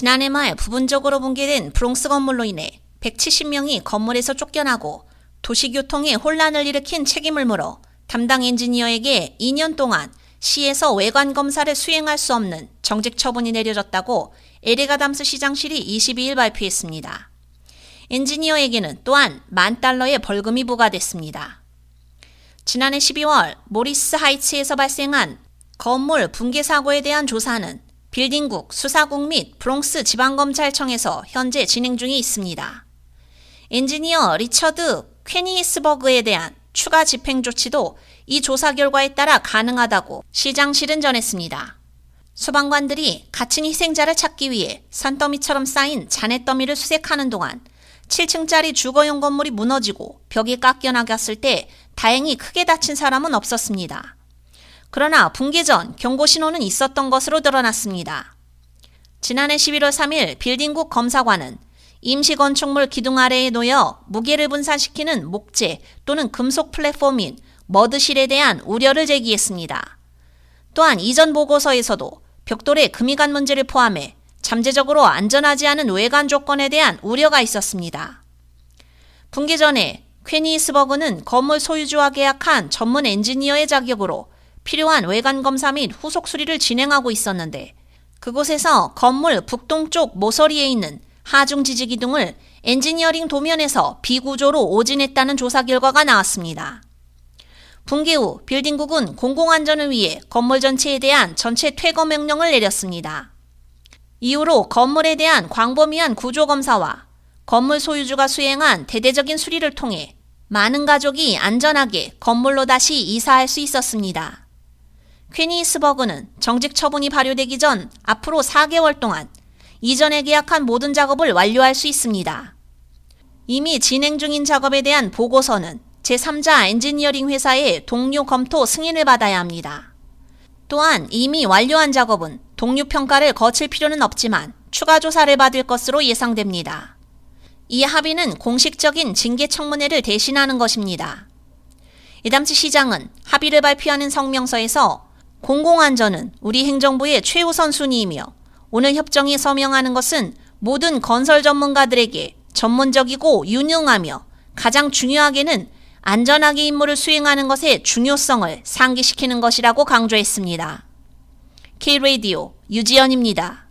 지난해 말 부분적으로 붕괴된 브롱스 건물로 인해 170명이 건물에서 쫓겨나고 도시교통에 혼란을 일으킨 책임을 물어 담당 엔지니어에게 2년 동안 시에서 외관 검사를 수행할 수 없는 정직 처분이 내려졌다고 에릭 아담스 시장실이 22일 발표했습니다. 엔지니어에게는 또한 만 달러의 벌금이 부과됐습니다. 지난해 12월 모리스 하이츠에서 발생한 건물 붕괴 사고에 대한 조사는 빌딩국, 수사국 및 브롱스 지방검찰청에서 현재 진행 중에 있습니다. 엔지니어 리처드 퀘니히스버그에 대한 추가 집행 조치도 이 조사 결과에 따라 가능하다고 시장실은 전했습니다. 소방관들이 갇힌 희생자를 찾기 위해 산더미처럼 쌓인 잔해더미를 수색하는 동안 7층짜리 주거용 건물이 무너지고 벽이 깎여 나갔을 때 다행히 크게 다친 사람은 없었습니다. 그러나 붕괴 전 경고 신호는 있었던 것으로 드러났습니다. 지난해 11월 3일 빌딩국 검사관은 임시 건축물 기둥 아래에 놓여 무게를 분산시키는 목재 또는 금속 플랫폼인 머드실에 대한 우려를 제기했습니다. 또한 이전 보고서에서도 벽돌의 금이 간 문제를 포함해 잠재적으로 안전하지 않은 외관 조건에 대한 우려가 있었습니다. 붕괴 전에 퀘니스버그는 건물 소유주와 계약한 전문 엔지니어의 자격으로 필요한 외관 검사 및 후속 수리를 진행하고 있었는데 그곳에서 건물 북동쪽 모서리에 있는 하중 지지 기둥을 엔지니어링 도면에서 비구조로 오진했다는 조사 결과가 나왔습니다. 붕괴 후 빌딩국은 공공안전을 위해 건물 전체에 대한 전체 퇴거 명령을 내렸습니다. 이후로 건물에 대한 광범위한 구조 검사와 건물 소유주가 수행한 대대적인 수리를 통해 많은 가족이 안전하게 건물로 다시 이사할 수 있었습니다. 퀘니스버그는 정직 처분이 발효되기 전 앞으로 4개월 동안 이전에 계약한 모든 작업을 완료할 수 있습니다. 이미 진행 중인 작업에 대한 보고서는 제3자 엔지니어링 회사의 동료 검토 승인을 받아야 합니다. 또한 이미 완료한 작업은 동료 평가를 거칠 필요는 없지만 추가 조사를 받을 것으로 예상됩니다. 이 합의는 공식적인 징계 청문회를 대신하는 것입니다. 이담치 시장은 합의를 발표하는 성명서에서 공공안전은 우리 행정부의 최우선 순위이며 오늘 협정에 서명하는 것은 모든 건설 전문가들에게 전문적이고 유능하며 가장 중요하게는 안전하게 임무를 수행하는 것의 중요성을 상기시키는 것이라고 강조했습니다. K-Radio 유지연입니다.